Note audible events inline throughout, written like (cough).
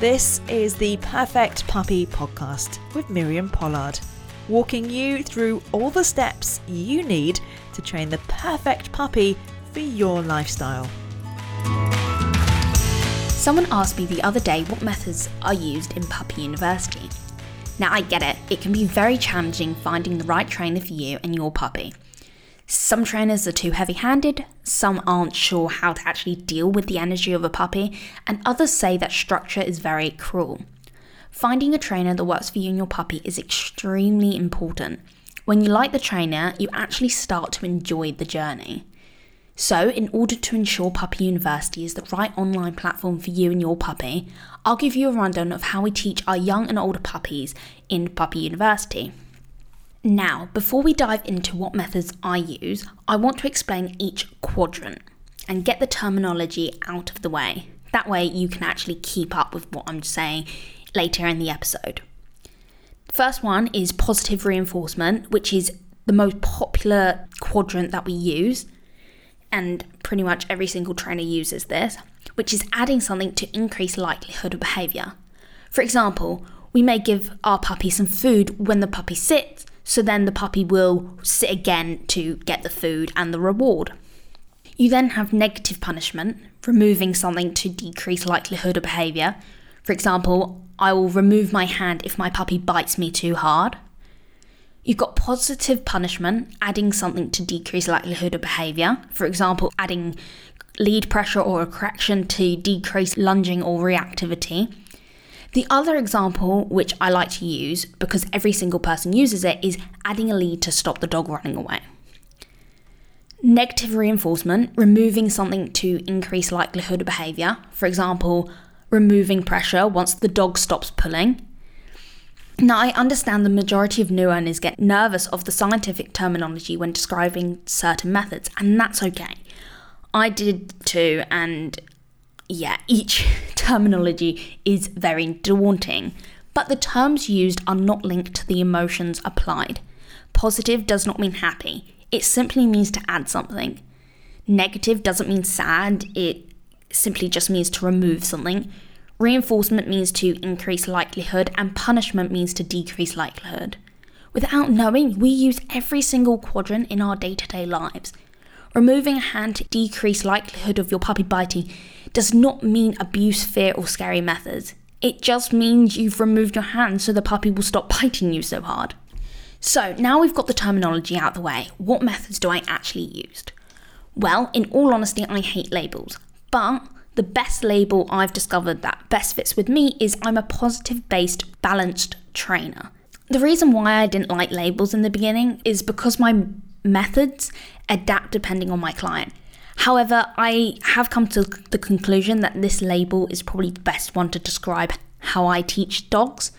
This is the Perfect Puppy Podcast with Miriam Pollard, walking you through all the steps you need to train the perfect puppy for your lifestyle. Someone asked me the other day what methods are used in Puppy University. Now, I get it, it can be very challenging finding the right trainer for you and your puppy. Some trainers are too heavy handed, some aren't sure how to actually deal with the energy of a puppy, and others say that structure is very cruel. Finding a trainer that works for you and your puppy is extremely important. When you like the trainer, you actually start to enjoy the journey. So, in order to ensure Puppy University is the right online platform for you and your puppy, I'll give you a rundown of how we teach our young and older puppies in Puppy University. Now, before we dive into what methods I use, I want to explain each quadrant and get the terminology out of the way. That way, you can actually keep up with what I'm saying later in the episode. First one is positive reinforcement, which is the most popular quadrant that we use, and pretty much every single trainer uses this, which is adding something to increase likelihood of behavior. For example, we may give our puppy some food when the puppy sits so then the puppy will sit again to get the food and the reward. You then have negative punishment, removing something to decrease likelihood of behaviour. For example, I will remove my hand if my puppy bites me too hard. You've got positive punishment, adding something to decrease likelihood of behaviour. For example, adding lead pressure or a correction to decrease lunging or reactivity. The other example, which I like to use because every single person uses it, is adding a lead to stop the dog running away. Negative reinforcement, removing something to increase likelihood of behaviour. For example, removing pressure once the dog stops pulling. Now, I understand the majority of new owners get nervous of the scientific terminology when describing certain methods, and that's okay. I did too, and yeah, each (laughs) terminology is very daunting, but the terms used are not linked to the emotions applied. Positive does not mean happy, it simply means to add something. Negative doesn't mean sad, it simply just means to remove something. Reinforcement means to increase likelihood, and punishment means to decrease likelihood. Without knowing, we use every single quadrant in our day to day lives. Removing a hand to decrease likelihood of your puppy biting does not mean abuse, fear, or scary methods. It just means you've removed your hand so the puppy will stop biting you so hard. So now we've got the terminology out of the way, what methods do I actually use? Well, in all honesty, I hate labels, but the best label I've discovered that best fits with me is I'm a positive based, balanced trainer. The reason why I didn't like labels in the beginning is because my methods adapt depending on my client. However, I have come to the conclusion that this label is probably the best one to describe how I teach dogs.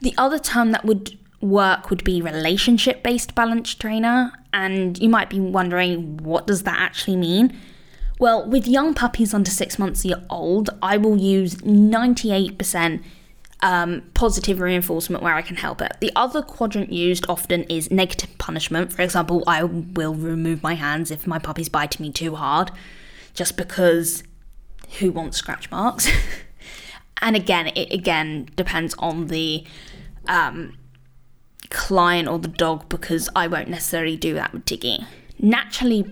The other term that would work would be relationship based balance trainer, and you might be wondering what does that actually mean? Well, with young puppies under six months old, I will use 98% um, positive reinforcement where I can help it. The other quadrant used often is negative punishment. For example, I will remove my hands if my puppy's biting me too hard, just because who wants scratch marks? (laughs) and again, it again depends on the um, client or the dog because I won't necessarily do that with Tiggy. Naturally,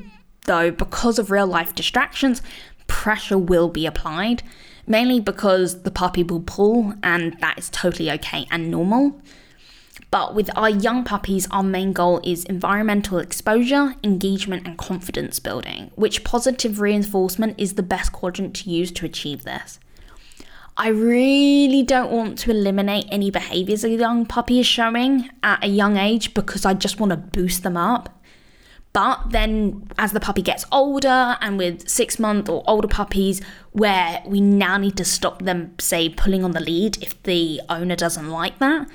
though, because of real life distractions, pressure will be applied mainly because the puppy will pull, and that is totally okay and normal. But with our young puppies, our main goal is environmental exposure, engagement, and confidence building, which positive reinforcement is the best quadrant to use to achieve this. I really don't want to eliminate any behaviors a young puppy is showing at a young age because I just want to boost them up. But then, as the puppy gets older, and with six month or older puppies, where we now need to stop them, say, pulling on the lead if the owner doesn't like that.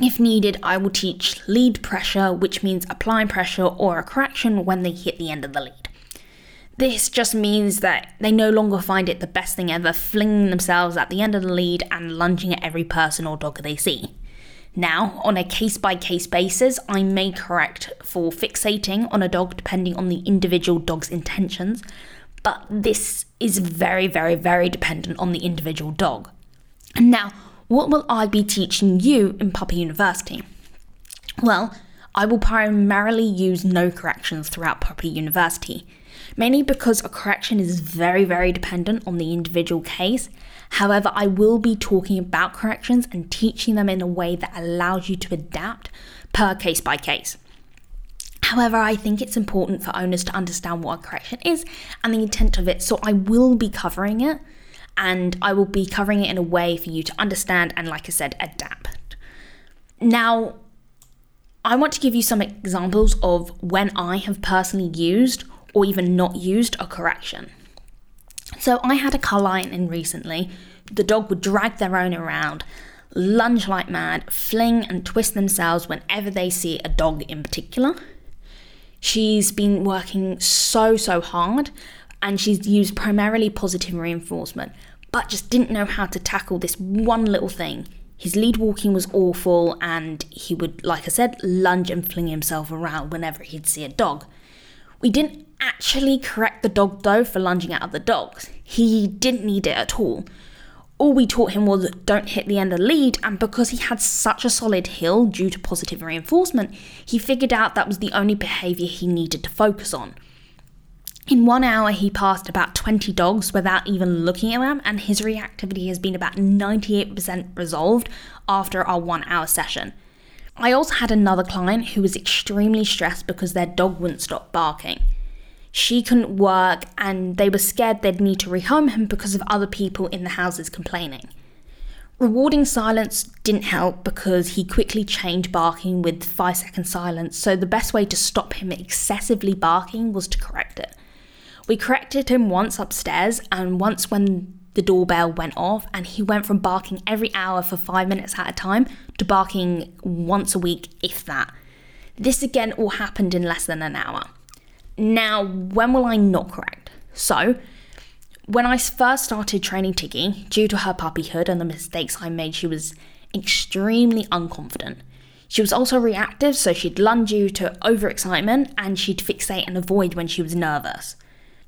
If needed, I will teach lead pressure, which means applying pressure or a correction when they hit the end of the lead. This just means that they no longer find it the best thing ever, flinging themselves at the end of the lead and lunging at every person or dog they see. Now, on a case by case basis, I may correct for fixating on a dog depending on the individual dog's intentions, but this is very, very, very dependent on the individual dog. And now, what will I be teaching you in Puppy University? Well, I will primarily use no corrections throughout Puppy University, mainly because a correction is very, very dependent on the individual case. However, I will be talking about corrections and teaching them in a way that allows you to adapt per case by case. However, I think it's important for owners to understand what a correction is and the intent of it, so I will be covering it and I will be covering it in a way for you to understand and, like I said, adapt. Now, I want to give you some examples of when I have personally used or even not used a correction. So, I had a client in recently. The dog would drag their owner around, lunge like mad, fling and twist themselves whenever they see a dog in particular. She's been working so, so hard and she's used primarily positive reinforcement, but just didn't know how to tackle this one little thing. His lead walking was awful, and he would, like I said, lunge and fling himself around whenever he'd see a dog. We didn't actually correct the dog though for lunging at other dogs. He didn't need it at all all we taught him was don't hit the end of the lead, and because he had such a solid heel due to positive reinforcement, he figured out that was the only behaviour he needed to focus on. In one hour, he passed about 20 dogs without even looking at them, and his reactivity has been about 98% resolved after our one hour session. I also had another client who was extremely stressed because their dog wouldn't stop barking she couldn't work and they were scared they'd need to rehome him because of other people in the houses complaining. Rewarding silence didn't help because he quickly changed barking with 5 second silence, so the best way to stop him excessively barking was to correct it. We corrected him once upstairs and once when the doorbell went off, and he went from barking every hour for 5 minutes at a time to barking once a week, if that. This again all happened in less than an hour. Now, when will I not correct? So, when I first started training Tiggy, due to her puppyhood and the mistakes I made, she was extremely unconfident. She was also reactive, so she'd lunge you to overexcitement and she'd fixate and avoid when she was nervous.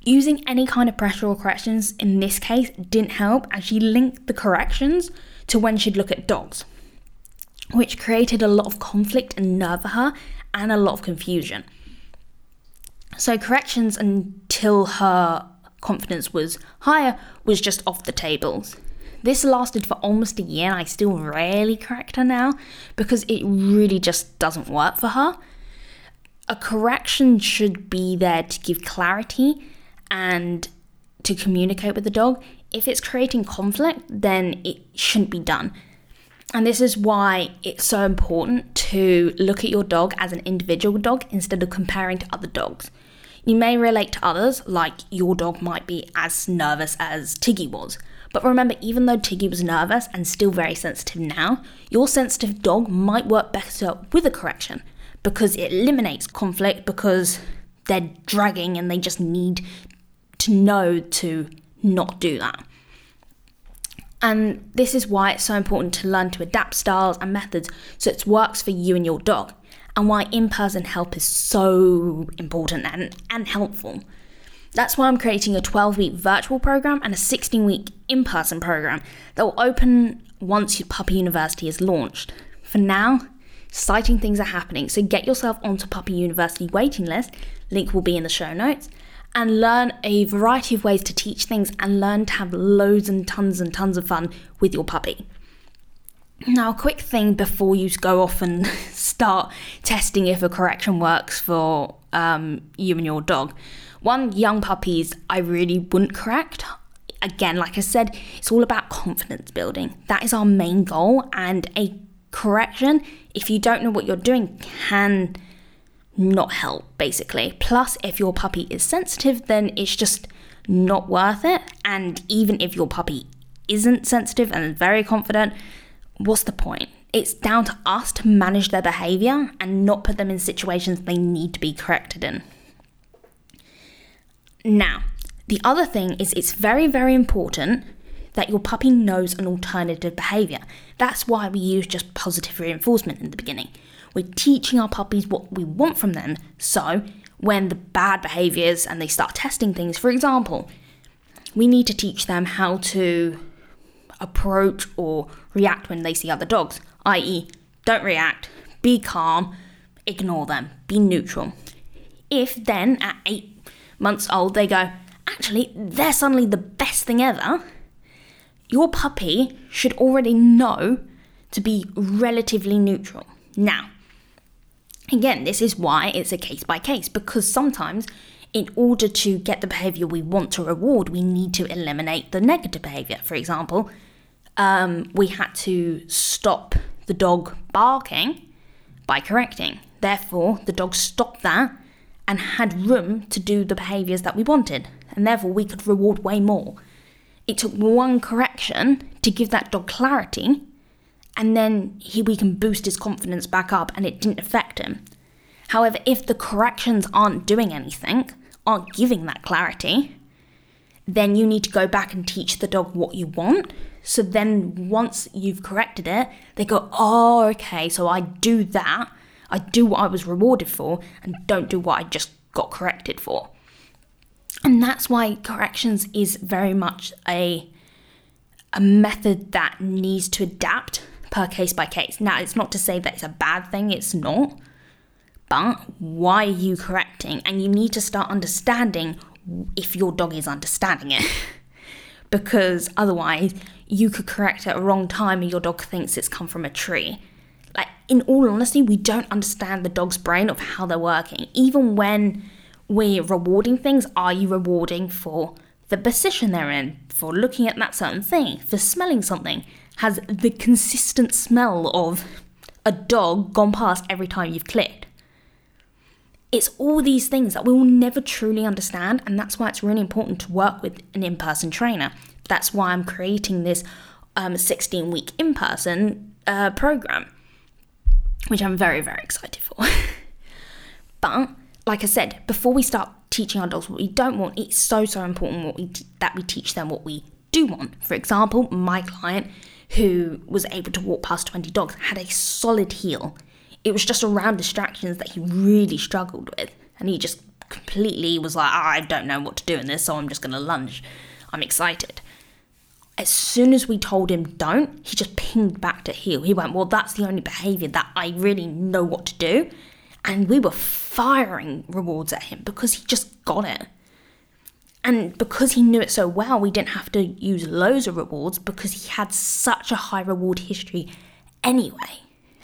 Using any kind of pressure or corrections in this case didn't help, and she linked the corrections to when she'd look at dogs, which created a lot of conflict and nerve for her and a lot of confusion. So corrections until her confidence was higher was just off the tables. This lasted for almost a year and I still rarely correct her now because it really just doesn't work for her. A correction should be there to give clarity and to communicate with the dog. If it's creating conflict, then it shouldn't be done. And this is why it's so important to look at your dog as an individual dog instead of comparing to other dogs. You may relate to others, like your dog might be as nervous as Tiggy was. But remember, even though Tiggy was nervous and still very sensitive now, your sensitive dog might work better with a correction because it eliminates conflict because they're dragging and they just need know to not do that. And this is why it's so important to learn to adapt styles and methods so it works for you and your dog and why in person help is so important and, and helpful. That's why I'm creating a 12 week virtual program and a 16 week in person program that will open once Puppy University is launched. For now, exciting things are happening, so get yourself onto Puppy University waiting list, link will be in the show notes, and learn a variety of ways to teach things and learn to have loads and tons and tons of fun with your puppy. Now, a quick thing before you go off and (laughs) start testing if a correction works for um, you and your dog. One, young puppies, I really wouldn't correct. Again, like I said, it's all about confidence building. That is our main goal, and a correction, if you don't know what you're doing, can not help, basically. Plus, if your puppy is sensitive, then it's just not worth it. And even if your puppy isn't sensitive and very confident, what's the point? It's down to us to manage their behaviour and not put them in situations they need to be corrected in. Now, the other thing is it's very, very important that your puppy knows an alternative behaviour. That's why we use just positive reinforcement in the beginning. We're teaching our puppies what we want from them, so when the bad behaviors and they start testing things. For example, we need to teach them how to approach or react when they see other dogs, i.e., don't react, be calm, ignore them, be neutral. If then at eight months old they go, actually, they're suddenly the best thing ever, your puppy should already know to be relatively neutral. Now, again, this is why it's a case by case because sometimes, in order to get the behavior we want to reward, we need to eliminate the negative behavior. For example, um, we had to stop the dog barking by correcting. Therefore, the dog stopped that and had room to do the behaviors that we wanted, and therefore we could reward way more. It took one correction to give that dog clarity, and then he, we can boost his confidence back up, and it didn't affect him. However, if the corrections aren't doing anything, aren't giving that clarity, then you need to go back and teach the dog what you want. So then once you've corrected it, they go, oh, okay, so I do that. I do what I was rewarded for and don't do what I just got corrected for. And that's why corrections is very much a a method that needs to adapt per case by case. Now, it's not to say that it's a bad thing, it's not. But why are you correcting? And you need to start understanding if your dog is understanding it. (laughs) because otherwise, you could correct at a wrong time and your dog thinks it's come from a tree. Like, in all honesty, we don't understand the dog's brain of how they're working. Even when we're rewarding things, are you rewarding for the position they're in, for looking at that certain thing, for smelling something? Has the consistent smell of a dog gone past every time you've clicked? It's all these things that we will never truly understand, and that's why it's really important to work with an in person trainer. That's why I'm creating this um, 16 week in person uh, program, which I'm very, very excited for. (laughs) but, like I said, before we start teaching our dogs what we don't want, it's so, so important what we that we teach them what we do want. For example, my client who was able to walk past 20 dogs had a solid heel it was just around distractions that he really struggled with. And he just completely was like, oh, I don't know what to do in this, so I'm just going to lunge. I'm excited. As soon as we told him don't, he just pinged back to heel. He went, Well, that's the only behavior that I really know what to do. And we were firing rewards at him because he just got it. And because he knew it so well, we didn't have to use loads of rewards because he had such a high reward history anyway.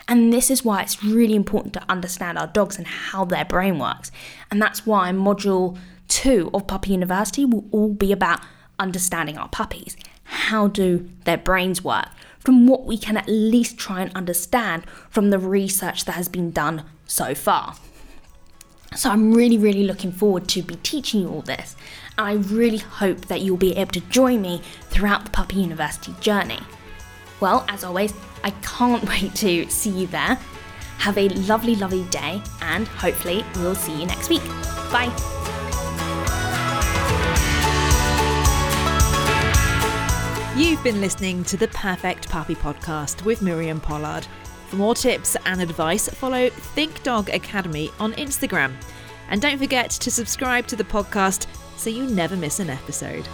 And this is why it's really important to understand our dogs and how their brain works. And that's why module two of Puppy University will all be about understanding our puppies. How do their brains work? From what we can at least try and understand from the research that has been done so far. So I'm really, really looking forward to be teaching you all this. And I really hope that you'll be able to join me throughout the Puppy University journey. Well, as always, I can't (laughs) wait to see you there. Have a lovely, lovely day, and hopefully, we'll see you next week. Bye. You've been listening to the Perfect Puppy Podcast with Miriam Pollard. For more tips and advice, follow Think Dog Academy on Instagram. And don't forget to subscribe to the podcast so you never miss an episode.